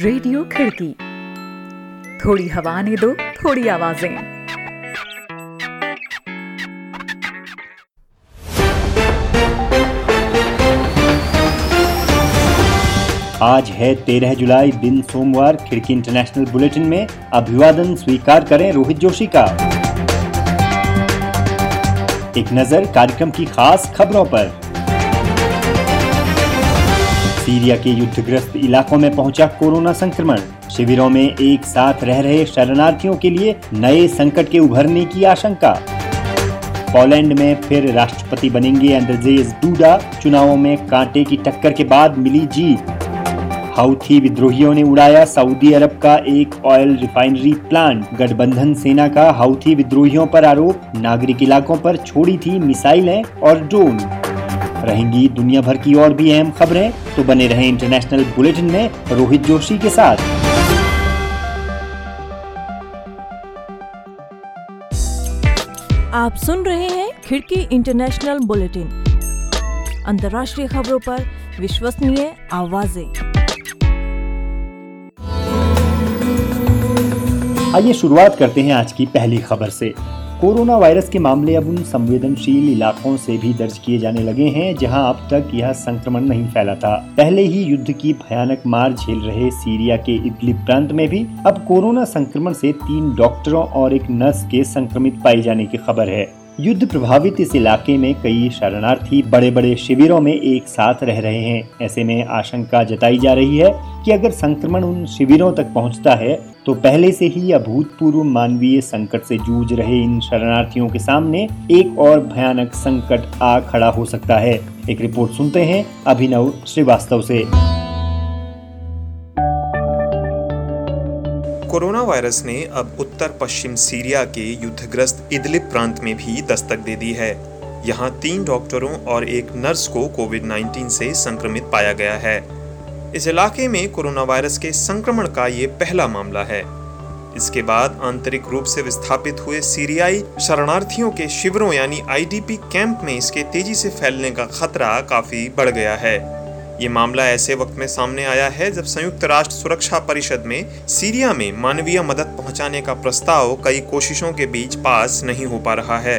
Radio खिड़की। थोड़ी हवा ने दो, थोड़ी आवाज़ें। आज है तेरह जुलाई दिन सोमवार, खिड़की इंटरनेशनल बुलेटिन में अभिवादन स्वीकार करें रोहित जोशी का। एक नज़र कार्यक्रम की खास खबरों पर। सीरिया के युद्धग्रस्त इलाकों में पहुँचा कोरोना संक्रमण। शिविरों में एक साथ रह रहे शरणार्थियों के लिए नए संकट के उभरने की आशंका। पोलैंड में फिर राष्ट्रपति बनेंगे अंद्रजेज डूडा। चुनावों में कांटे की टक्कर के बाद मिली जीत। हाउथी विद्रोहियों ने उड़ाया सऊदी अरब का एक ऑयल रिफाइनरी प्लांट। गठबंधन सेना का हाउथी विद्रोहियों पर आरोप, नागरिक इलाकों पर छोड़ी थी मिसाइलें और ड्रोन। रहेंगी दुनिया भर की और भी अहम खबरें तो बने रहे इंटरनेशनल बुलेटिन में रोहित जोशी के साथ। आप सुन रहे हैं खिड़की इंटरनेशनल बुलेटिन। अंतर्राष्ट्रीय खबरों पर विश्वसनीय आवाज़ें। आइए शुरुआत करते हैं आज की पहली खबर से। कोरोना वायरस के मामले अब उन संवेदनशील इलाकों से भी दर्ज किए जाने लगे हैं, जहाँ अब तक यह संक्रमण नहीं फैला था। पहले ही युद्ध की भयानक मार झेल रहे सीरिया के इडली प्रांत में भी अब कोरोना संक्रमण से तीन डॉक्टरों और एक नर्स के संक्रमित पाए जाने की खबर है। युद्ध प्रभावित इस इलाके में कई शरणार्थी बड़े बड़े शिविरों में एक साथ रह रहे हैं। ऐसे में आशंका जताई जा रही है कि अगर संक्रमण उन शिविरों तक पहुँचता है तो पहले से ही अभूतपूर्व मानवीय संकट से जूझ रहे इन शरणार्थियों के सामने एक और भयानक संकट आ खड़ा हो सकता है। एक रिपोर्ट सुनते हैं अभिनव श्रीवास्तव से। कोरोना वायरस ने अब उत्तर पश्चिम सीरिया के युद्धग्रस्त इदलिब प्रांत में भी दस्तक दे दी है। यहाँ तीन डॉक्टरों और एक नर्स को कोविड 19 से संक्रमित पाया गया है। इस इलाके में कोरोना वायरस के संक्रमण का ये पहला मामला है। इसके बाद आंतरिक रूप से विस्थापित हुए सीरियाई शरणार्थियों के शिविरों यानी आईडीपी कैंप में इसके तेज़ी से फैलने का खतरा काफ़ी बढ़ गया है। ये मामला ऐसे वक्त में सामने आया है जब संयुक्त राष्ट्र सुरक्षा परिषद में सीरिया में मानवीय मदद पहुँचाने का प्रस्ताव कई कोशिशों के बीच पास नहीं हो पा रहा है।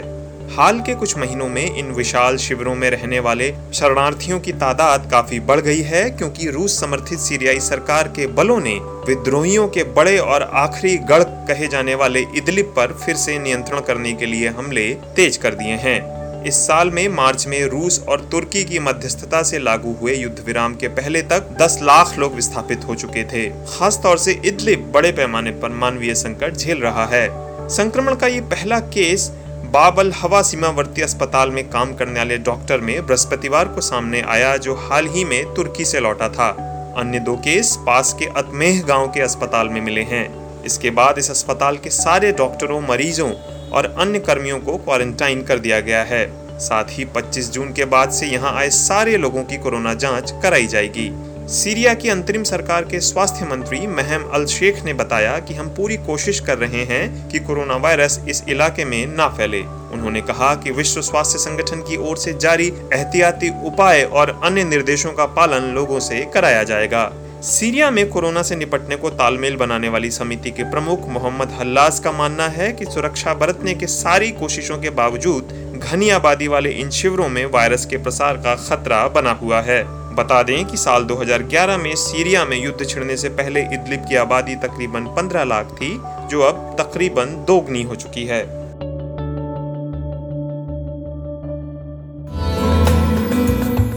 हाल के कुछ महीनों में इन विशाल शिविरों में रहने वाले शरणार्थियों की तादाद काफ़ी बढ़ गई है क्योंकि रूस समर्थित सीरियाई सरकार के बलों ने विद्रोहियों के बड़े और आखिरी गढ़ कहे जाने वाले इदलिब पर फिर से नियंत्रण करने के लिए हमले तेज कर दिए हैं। इस साल में मार्च में रूस और तुर्की की मध्यस्थता से लागू हुए युद्ध विराम के पहले तक 10 लाख लोग विस्थापित हो चुके थे। खास तौर से इदलिब बड़े पैमाने पर मानवीय संकट झेल रहा है। संक्रमण का ये पहला केस बाबल हवा सीमावर्ती अस्पताल में काम करने वाले डॉक्टर में बृहस्पतिवार को सामने आया, जो हाल ही में तुर्की से लौटा था। अन्य दो केस पास के अतमेह गाँव के अस्पताल में मिले हैं। इसके बाद इस अस्पताल के सारे डॉक्टरों, मरीजों और अन्य कर्मियों को क्वारंटाइन कर दिया गया है। साथ ही 25 जून के बाद से यहाँ आए सारे लोगों की कोरोना जाँच कराई जाएगी। सीरिया की अंतरिम सरकार के स्वास्थ्य मंत्री महम अल शेख ने बताया कि हम पूरी कोशिश कर रहे हैं कि कोरोना वायरस इस इलाके में ना फैले। उन्होंने कहा कि विश्व स्वास्थ्य संगठन की ओर से जारी एहतियाती उपाय और अन्य निर्देशों का पालन लोगों से कराया जाएगा। सीरिया में कोरोना से निपटने को तालमेल बनाने वाली समिति के प्रमुख मोहम्मद हल्लास का मानना है कि सुरक्षा बरतने के सारी कोशिशों के बावजूद घनी आबादी वाले इन शिविरों में वायरस के प्रसार का खतरा बना हुआ है। बता दें कि साल 2011 में सीरिया में युद्ध छिड़ने से पहले इदलिब की आबादी तकरीबन 15 लाख थी, जो अब तकरीबन दोगुनी हो चुकी है।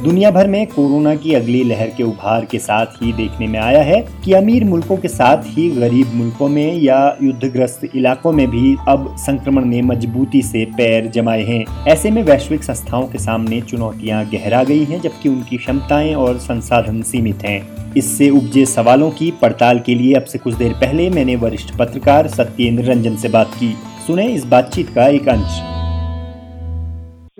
दुनिया भर में कोरोना की अगली लहर के उभार के साथ ही देखने में आया है कि अमीर मुल्कों के साथ ही गरीब मुल्कों में या युद्धग्रस्त इलाकों में भी अब संक्रमण ने मजबूती से पैर जमाए हैं। ऐसे में वैश्विक संस्थाओं के सामने चुनौतियाँ गहरा गई हैं, जबकि उनकी क्षमताएँ और संसाधन सीमित हैं। इससे उपजे सवालों की पड़ताल के लिए अब से कुछ देर पहले मैंने वरिष्ठ पत्रकार सत्येंद्र रंजन से बात की। सुने इस बातचीत का एक अंश।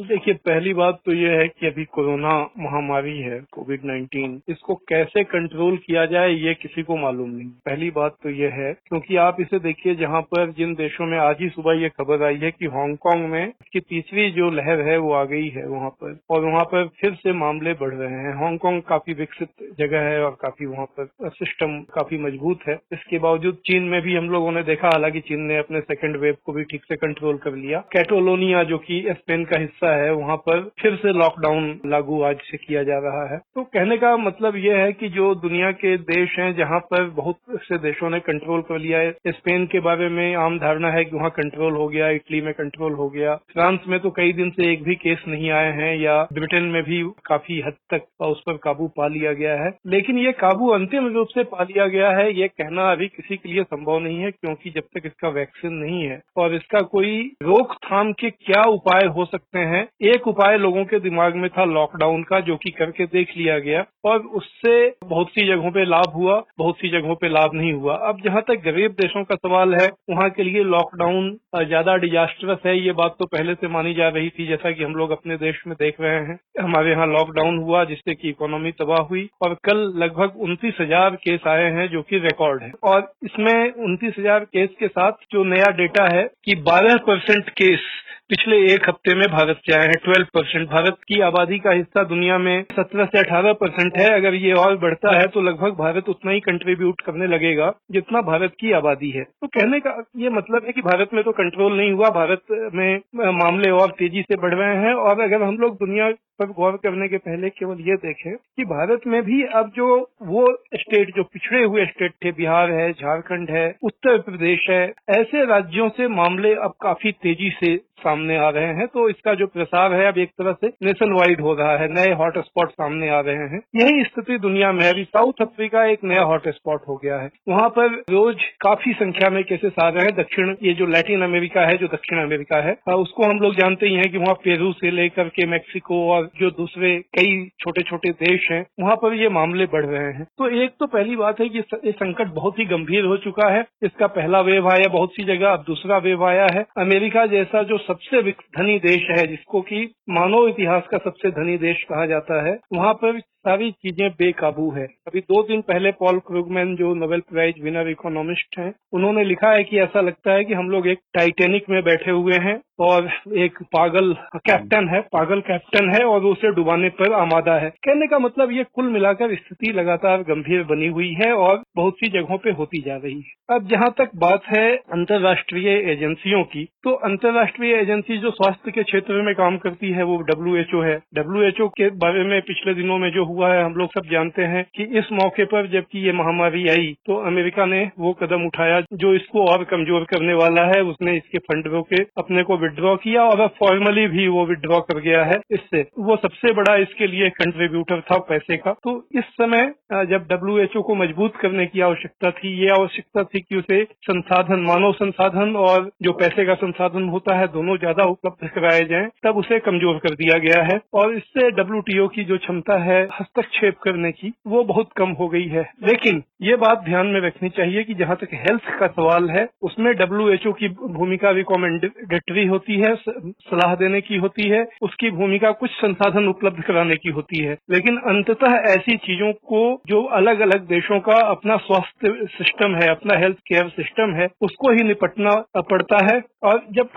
देखिए, पहली बात तो ये है कि अभी कोरोना महामारी है कोविड 19 इसको कैसे कंट्रोल किया जाए ये किसी को मालूम नहीं। पहली बात तो ये है, क्योंकि आप इसे देखिए, जहाँ पर जिन देशों में आज ही सुबह ये खबर आई है कि हांगकांग में की तीसरी जो लहर है वो आ गई है वहाँ पर, और वहाँ पर फिर से मामले बढ़ रहे हैं। हांगकांग काफ़ी विकसित जगह है और काफ़ी वहाँ पर सिस्टम काफ़ी मज़बूत है। इसके बावजूद चीन में भी हम लोगों ने देखा, हालाँकि चीन ने अपने सेकेंड वेव को भी ठीक से कंट्रोल कर लिया। कैटोलोनिया, जो की स्पेन का हिस्सा है, वहाँ पर फिर से लॉकडाउन लागू आज से किया जा रहा है। तो कहने का मतलब यह है कि जो दुनिया के देश हैं, जहाँ पर बहुत से देशों ने कंट्रोल कर लिया है, स्पेन के बारे में आम धारणा है कि वहाँ कंट्रोल हो गया, इटली में कंट्रोल हो गया। फ्रांस में तो कई दिन से एक भी केस नहीं आए हैं, या ब्रिटेन में भी काफ़ी हद तक उस पर काबू पा लिया गया है। लेकिन ये काबू अंतिम रूप से पा लिया गया है, ये कहना अभी किसी के लिए संभव नहीं है, क्योंकि जब तक इसका वैक्सीन नहीं है, और इसका कोई रोकथाम के क्या उपाय हो सकते हैं हैं। एक उपाय लोगों के दिमाग में था लॉकडाउन का, जो कि करके देख लिया गया और उससे बहुत सी जगहों पे लाभ हुआ, बहुत सी जगहों पे लाभ नहीं हुआ। अब जहाँ तक गरीब देशों का सवाल है, वहाँ के लिए लॉकडाउन ज़्यादा डिजास्टरस है, ये बात तो पहले से मानी जा रही थी, जैसा कि हम लोग अपने देश में देख रहे हैं। हमारे यहाँ लॉकडाउन हुआ, जिससे कि इकोनॉमी तबाह हुई और कल लगभग उनतीस हज़ार केस आए हैं, जो कि रिकॉर्ड है। और इसमें उनतीस हज़ार केस के साथ जो नया डेटा है कि बारह परसेंट केस पिछले एक हफ़्ते में भारत से आए हैं ट्वेल्व परसेंट। भारत की आबादी का हिस्सा दुनिया में सत्रह से अठारह परसेंट है। अगर ये और बढ़ता है तो लगभग भारत उतना ही कंट्रीब्यूट करने लगेगा जितना भारत की आबादी है। तो कहने का ये मतलब है कि भारत में तो कंट्रोल नहीं हुआ। भारत में मामले और तेज़ी से बढ़ रहे हैं। और अगर हम लोग दुनिया पर गौर करने के पहले केवल ये देखें कि भारत में भी अब जो वो स्टेट जो पिछड़े हुए स्टेट थे, बिहार है, झारखंड है, उत्तर प्रदेश है, ऐसे राज्यों से मामले अब काफ़ी तेज़ी से सामने आ रहे हैं। तो इसका जो प्रसार है, अब एक तरह से नेशन वाइड हो रहा है, नए हॉटस्पॉट सामने आ रहे हैं। यही स्थिति दुनिया में अभी साउथ अफ्रीका एक नया हॉटस्पॉट हो गया है। वहाँ पर रोज काफ़ी संख्या में केसेस आ रहे हैं। दक्षिण, ये जो लैटिन अमेरिका है, जो दक्षिण अमेरिका है उसको हम लोग जानते ही हैं कि वहाँ पेरू से लेकर के मैक्सिको और जो दूसरे कई छोटे छोटे देश हैं, वहाँ पर ये मामले बढ़ रहे हैं। तो एक तो पहली बात है कि ये संकट बहुत ही गंभीर हो चुका है। इसका पहला वेव आया बहुत सी जगह, अब दूसरा वेव आया है। अमेरिका जैसा जो सबसे धनी देश है, जिसको कि मानव इतिहास का सबसे धनी देश कहा जाता है, वहाँ पर सारी चीज़ें बेकाबू है। अभी दो दिन पहले पॉल क्रूगमैन, जो नोबेल प्राइज विनर इकोनॉमिस्ट हैं, उन्होंने लिखा है कि ऐसा लगता है कि हम लोग एक टाइटेनिक में बैठे हुए हैं और एक पागल कैप्टन है, पागल कैप्टन है और उसे डुबाने पर आमादा है। कहने का मतलब ये कुल मिलाकर स्थिति लगातार गंभीर बनी हुई है और बहुत सी जगहों पे होती जा रही है। अब जहाँ तक बात है अंतर्राष्ट्रीय एजेंसियों की तो अंतर्राष्ट्रीय एजेंसी जो स्वास्थ्य के क्षेत्र में काम करती है वो डब्ल्यूएचओ है। डब्ल्यू के बारे में पिछले दिनों में जो हुआ है, हम लोग सब जानते हैं कि इस मौके पर जबकि ये महामारी आई तो अमेरिका ने वो कदम उठाया जो इसको और कमज़ोर करने वाला है। उसने इसके फंड के अपने को विड्रॉ किया और अब फॉर्मली भी वो विड्रॉ कर गया है इससे। वो सबसे बड़ा इसके लिए कंट्रीब्यूटर था पैसे का। तो इस समय जब डब्ल्यू को मज़बूत करने की आवश्यकता थी, ये आवश्यकता थी कि उसे संसाधन, मानव संसाधन और जो पैसे का संसाधन होता है, दोनों ज़्यादा उपलब्ध कराए जाए, तब उसे कमज़ोर कर दिया गया है। और इससे डब्ल्यूटीओ की जो क्षमता है हस्तक्षेप करने की वो बहुत कम हो गई है। लेकिन ये बात ध्यान में रखनी चाहिए कि जहाँ तक हेल्थ का सवाल है, उसमें डब्ल्यू की भूमिका रिकॉमेंडेटरी होती है सलाह देने की होती है, उसकी भूमिका कुछ संसाधन उपलब्ध कराने की होती है। लेकिन अंततः ऐसी चीज़ों को जो अलग अलग देशों का अपना स्वास्थ्य सिस्टम है, अपना हेल्थ केयर सिस्टम है, उसको ही निपटना पड़ता है। और जब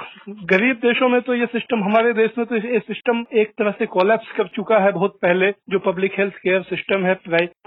गरीब देशों में तो ये सिस्टम हमारे देश में तो ये सिस्टम एक तरह से कोलैप्स कर चुका है बहुत पहले, जो पब्लिक हेल्थ केयर सिस्टम है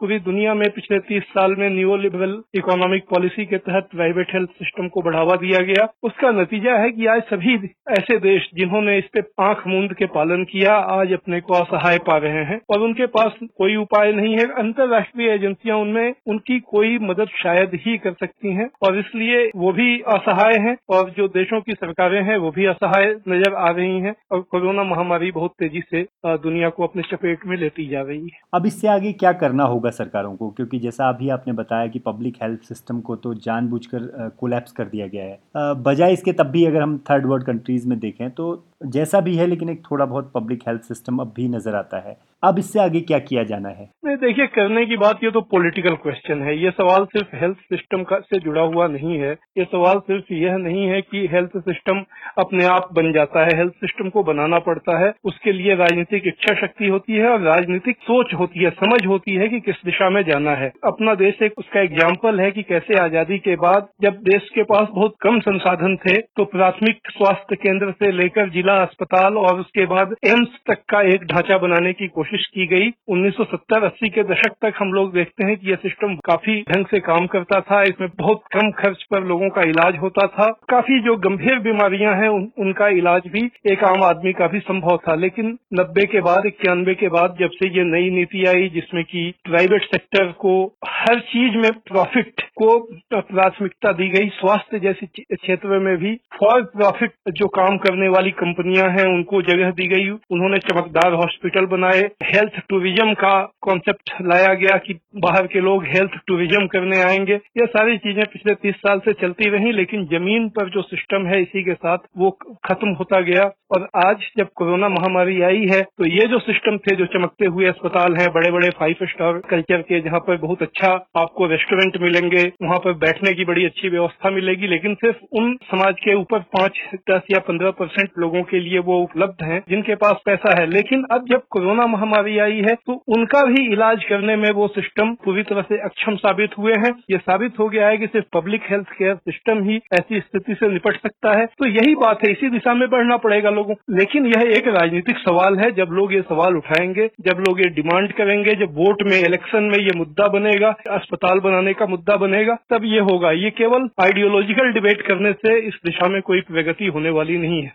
पूरी दुनिया में पिछले तीस साल में न्यू लिबरल इकोनॉमिक पॉलिसी के तहत प्राइवेट हेल्थ सिस्टम को बढ़ावा दिया गया। उसका नतीजा है कि आज सभी ऐसे देश जिन्होंने इस पे आँख मूंद के पालन किया, आज अपने को असहाय पा रहे हैं और उनके पास कोई उपाय नहीं है। अंतर्राष्ट्रीय एजेंसियाँ उनमें उनकी कोई मदद शायद ही कर सकती हैं और इसलिए वो भी असहाय हैं और जो देशों की सरकारें हैं, वो भी असहाय नज़र आ रही हैं और कोरोना महामारी बहुत तेज़ी से दुनिया को अपने चपेट में लेती जा रही है। अब इससे आगे क्या करना होगा सरकारों को? क्योंकि जैसा अभी आपने बताया कि पब्लिक हेल्थ सिस्टम को तो जानबूझकर कोलैप्स कर दिया गया है। बजाय इसके तब भी अगर हम थर्ड वर्ल्ड कंट्रीज़ में देखें तो जैसा भी है, लेकिन एक थोड़ा बहुत पब्लिक हेल्थ सिस्टम अब भी नज़र आता है। अब इससे आगे क्या किया जाना है? देखिए, करने की बात ये तो पॉलिटिकल क्वेश्चन है। ये सवाल सिर्फ़ हेल्थ सिस्टम का से जुड़ा हुआ नहीं है। ये सवाल सिर्फ़ यह नहीं है कि हेल्थ सिस्टम अपने आप बन जाता है। हेल्थ सिस्टम को बनाना पड़ता है। उसके लिए राजनीतिक इच्छा शक्ति होती है और राजनीतिक सोच होती है, समझ होती है कि किस दिशा में जाना है। अपना देश एक, उसका एग्ज़ाम्पल है कि कैसे आज़ादी के बाद जब देश के पास बहुत कम संसाधन थे तो प्राथमिक स्वास्थ्य केंद्र से लेकर जिला अस्पताल और उसके बाद एम्स तक का एक ढांचा बनाने की कोशिश की गई। 1970-80 के दशक तक हम लोग देखते हैं कि यह सिस्टम काफ़ी ढंग से काम करता था। इसमें बहुत कम खर्च पर लोगों का इलाज होता था। काफ़ी जो गंभीर बीमारियाँ हैं उन, उनका इलाज भी एक आम आदमी का भी संभव था। लेकिन नब्बे के बाद इक्यानवे के बाद जब से ये नई नीति आई जिसमें कि प्राइवेट सेक्टर को हर चीज़ में प्रॉफिट को प्राथमिकता दी गई स्वास्थ्य जैसे क्षेत्र में भी फॉर प्रॉफिट जो काम करने वाली कंपनियाँ हैं, उनको जगह दी गई। उन्होंने चमकदार हॉस्पिटल बनाए। हेल्थ टूरिज़्म का कॉन्सेप्ट लाया गया कि बाहर के लोग हेल्थ टूरिज़्म करने आएँगे। ये सारी चीज़ें पिछले तीस साल से चलती रही, लेकिन ज़मीन पर जो सिस्टम है, इसी के साथ वो खत्म होता गया। और आज जब कोरोना महामारी आई है तो ये जो सिस्टम थे, जो चमकते हुए अस्पताल हैं बड़े बड़े फाइव स्टार कल्चर के, जहाँ पर बहुत अच्छा आपको रेस्टोरेंट मिलेंगे, वहाँ पर बैठने की बड़ी अच्छी व्यवस्था मिलेगी, लेकिन सिर्फ़ उन समाज के ऊपर पाँच दस या पंद्रह परसेंट लोगों के लिए वो उपलब्ध हैं, जिनके पास पैसा है। लेकिन अब जब कोरोना महामारी आई है तो उनका भी इलाज करने में वो सिस्टम पूरी तरह से अक्षम साबित हुए हैं। ये साबित हो गया है कि सिर्फ़ पब्लिक हेल्थ केयर सिस्टम ही ऐसी स्थिति से निपट सकता है। तो यही बात है, इसी दिशा में बढ़ना पड़ेगा। लोगों। लेकिन यह एक राजनीतिक सवाल है, जब लोग ये सवाल उठाएँगे, जब लोग ये डिमांड करेंगे, जब वोट में, इलेक्शन में ये मुद्दा बनेगा, अस्पताल बनाने का मुद्दा बनेगा, तब ये होगा। ये केवल आइडियोलॉजिकल डिबेट करने से इस दिशा में कोई प्रगति होने वाली नहीं है।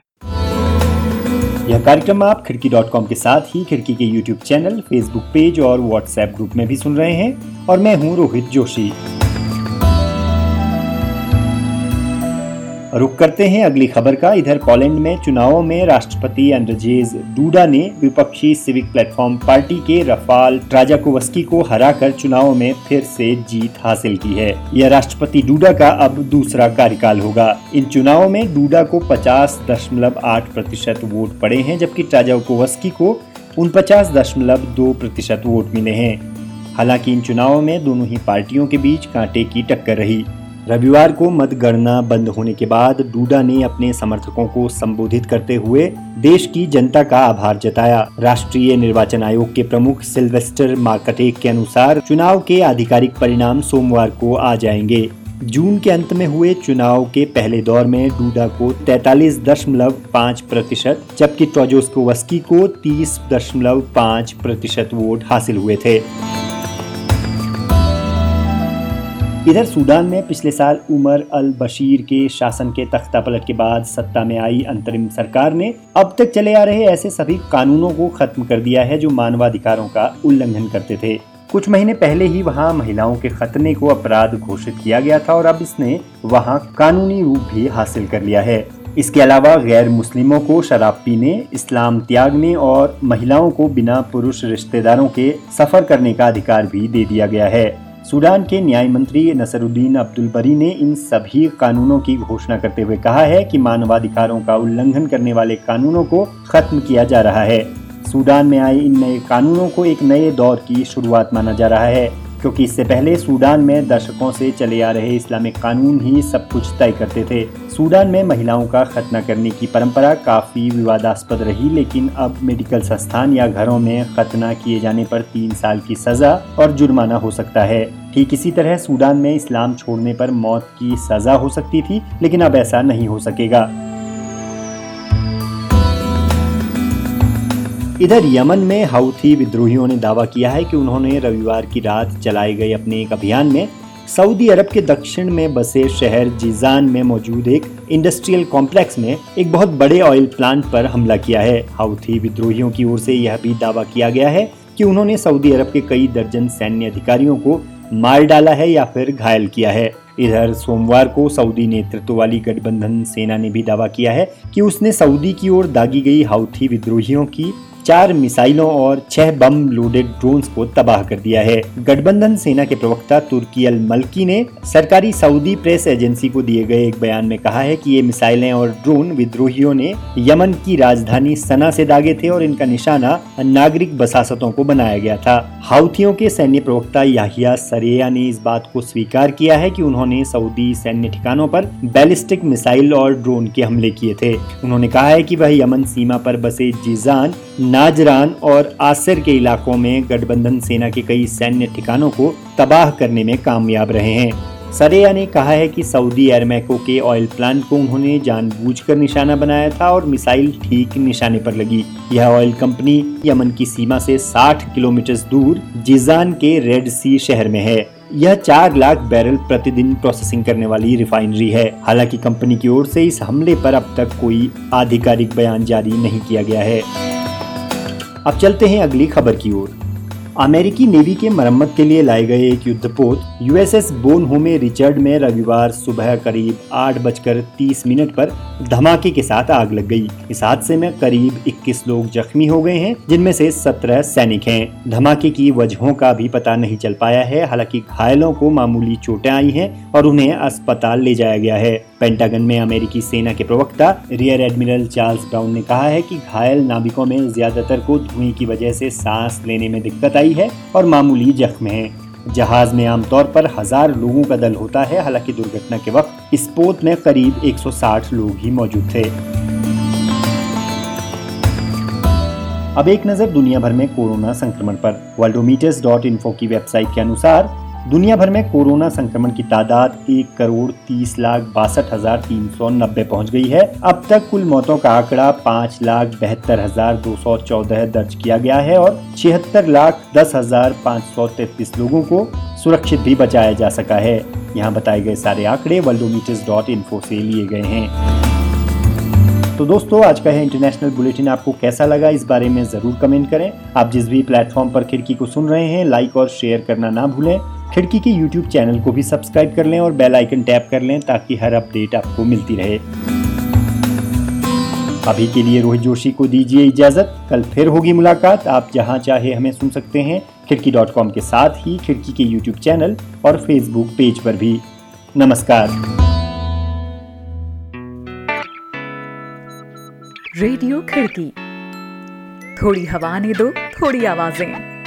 यह कार्यक्रम आप खिड़की डॉट कॉम के साथ ही खिड़की के यूट्यूब चैनल फेसबुक पेज और व्हाट्सएप ग्रुप में भी सुन रहे हैं। और मैं हूँ रोहित जोशी। रुक करते हैं अगली खबर का। इधर पोलैंड में चुनावों में राष्ट्रपति अंड्रजेज डूडा ने विपक्षी सिविक प्लेटफॉर्म पार्टी के रफाल ट्राजाकोवस्की को हराकर चुनावों में फिर से जीत हासिल की है। यह राष्ट्रपति डूडा का अब दूसरा कार्यकाल होगा। इन चुनावों में डूडा को पचास दशमलव आठ प्रतिशत वोट पड़े हैं, जबकि ट्राजाकोवस्की को उनपचास दशमलव दो प्रतिशत वोट मिले हैं। हालाँकि इन चुनावों में दोनों ही पार्टियों के बीच कांटे की टक्कर रही। रविवार को मतगणना बंद होने के बाद डूडा ने अपने समर्थकों को संबोधित करते हुए देश की जनता का आभार जताया। राष्ट्रीय निर्वाचन आयोग के प्रमुख सिल्वेस्टर मार्कटेक के अनुसार चुनाव के आधिकारिक परिणाम सोमवार को आ जाएँगे। जून के अंत में हुए चुनाव के पहले दौर में डूडा को तैतालीस दशमलव पाँच प्रतिशत, जबकि ट्रोजोस्कोवस्की को तीस दशमलव पाँच प्रतिशत वोट हासिल हुए थे। इधर सूडान में पिछले साल उमर अल बशीर के शासन के तख्ता पलट के बाद सत्ता में आई अंतरिम सरकार ने अब तक चले आ रहे ऐसे सभी कानूनों को खत्म कर दिया है जो मानवाधिकारों का उल्लंघन करते थे। कुछ महीने पहले ही वहाँ महिलाओं के खतने को अपराध घोषित किया गया था और अब इसने वहाँ कानूनी रूप भी हासिल कर लिया है। इसके अलावा गैर मुस्लिमों को शराब पीने, इस्लाम त्यागने और महिलाओं को बिना पुरुष रिश्तेदारों के सफ़र करने का अधिकार भी दे दिया गया है। सूडान के न्याय मंत्री नसरुद्दीन अब्दुल बरी ने इन सभी कानूनों की घोषणा करते हुए कहा है कि मानवाधिकारों का उल्लंघन करने वाले कानूनों को खत्म किया जा रहा है। सूडान में आए इन नए कानूनों को एक नए दौर की शुरुआत माना जा रहा है। क्योंकि इससे पहले सूडान में दशकों से चले आ रहे इस्लामिक कानून ही सब कुछ तय करते थे। सूडान में महिलाओं का खतना करने की परंपरा काफ़ी विवादास्पद रही, लेकिन अब मेडिकल संस्थान या घरों में खतना किए जाने पर तीन साल की सजा और जुर्माना हो सकता है। ठीक इसी तरह सूडान में इस्लाम छोड़ने पर मौत की सजा हो सकती थी, लेकिन अब ऐसा नहीं हो सकेगा। इधर यमन में हाउथी विद्रोहियों ने दावा किया है कि उन्होंने रविवार की रात चलाए गए अपने एक अभियान में सऊदी अरब के दक्षिण में बसे शहर जीजान में मौजूद एक इंडस्ट्रियल कॉम्प्लेक्स में एक बहुत बड़े ऑयल प्लांट पर हमला किया है। हाउथी विद्रोहियों की ओर से यह भी दावा किया गया है कि उन्होंने सऊदी अरब के कई दर्जन सैन्य अधिकारियों को मार डाला है या फिर घायल किया है। इधर सोमवार को सऊदी नेतृत्व वाली गठबंधन सेना ने भी दावा किया है कि उसने सऊदी की ओर दागी गई हाउथी विद्रोहियों की चार मिसाइलों और छह बम लोडेड ड्रोन्स को तबाह कर दिया है। गठबंधन सेना के प्रवक्ता तुर्की अल मल्की ने सरकारी सऊदी प्रेस एजेंसी को दिए गए एक बयान में कहा है कि ये मिसाइलें और ड्रोन विद्रोहियों ने यमन की राजधानी सना से दागे थे और इनका निशाना नागरिक बसासतों को बनाया गया था। हाउथियों के सैन्य प्रवक्ता याहिया सरेया ने इस बात को स्वीकार किया है कि उन्होंने सऊदी सैन्य ठिकानों पर बैलिस्टिक मिसाइल और ड्रोन के हमले किए थे। उन्होंने कहा है कि वह यमन सीमा पर बसे जीजान नाजरान और आसिर के इलाकों में गठबंधन सेना के कई सैन्य ठिकानों को तबाह करने में कामयाब रहे हैं। सरेया ने कहा है कि सऊदी एरमैको के ऑयल प्लांट को उन्होंने जानबूझकर निशाना बनाया था और मिसाइल ठीक निशाने पर लगी। यह ऑयल कंपनी यमन की सीमा से 60 किलोमीटर दूर जिजान के रेड सी शहर में है। यह चार लाख बैरल प्रतिदिन प्रोसेसिंग करने वाली रिफाइनरी है। हालाँकि कंपनी की ओर से इस हमले पर अब तक कोई आधिकारिक बयान जारी नहीं किया गया है। अब चलते हैं अगली खबर की ओर। अमेरिकी नेवी के मरम्मत के लिए लाए गए एक युद्धपोत यूएसएस बोन में रिचर्ड में रविवार सुबह करीब आठ बजकर तीस मिनट पर धमाके के साथ आग लग गई। इस हादसे में करीब 21 लोग जख्मी हो गए हैं, जिनमें से 17 सैनिक हैं। धमाके की वजहों का भी पता नहीं चल पाया है, हालाँकि घायलों को मामूली चोटें आई हैं और उन्हें अस्पताल ले जाया गया है। पेंटागन में अमेरिकी सेना के प्रवक्ता रियर एडमिरल चार्ल्स ब्राउन ने कहा है कि घायल नाविकों में ज़्यादातर को धुएँ की वजह से सांस लेने में दिक्कत आई है और मामूली जख्म है। जहाज़ में आमतौर पर हज़ार लोगों का दल होता है, हालाँकि दुर्घटना के वक्त इस पोत में करीब 160 लोग ही मौजूद थे। अब एक नज़र दुनिया भर में कोरोना संक्रमण पर। वर्ल्डोमीटर्स डॉट इन्फो की वेबसाइट के अनुसार दुनिया भर में कोरोना संक्रमण की तादाद एक करोड़ तीस लाख बासठ हज़ार तीन सौ नब्बे पहुँच गई है। अब तक कुल मौतों का आंकड़ा पाँच लाख बहत्तर हज़ार दो सौ चौदह दर्ज किया गया है और छिहत्तर लाख दस हज़ार पाँच सौ तैतीस लोगों को सुरक्षित भी बचाया जा सका है। यहाँ बताए गए सारे आंकड़े वर्ल्डोमीटर्स डॉट इन्फो से लिए गए हैं। तो दोस्तों, आज का है इंटरनेशनल बुलेटिन। आपको कैसा लगा इस बारे में ज़रूर कमेंट करें। आप जिस भी प्लेटफॉर्म पर खिड़की को सुन रहे हैं, लाइक और शेयर करना ना भूलें। खिड़की के यूट्यूब चैनल को भी सब्सक्राइब कर लें और बेल आइकन टैप कर लें ताकि हर अपडेट आपको मिलती रहे। अभी के लिए रोहित जोशी को दीजिए इजाज़त। कल फिर होगी मुलाकात। आप जहाँ चाहे हमें सुन सकते हैं। खिड़की डॉट कॉम के साथ ही खिड़की के यूट्यूब चैनल और फेसबुक पेज पर भी। नमस्कार। रेडियो खिड़की। थोड़ी हवा ने दो, थोड़ी आवाज़ें।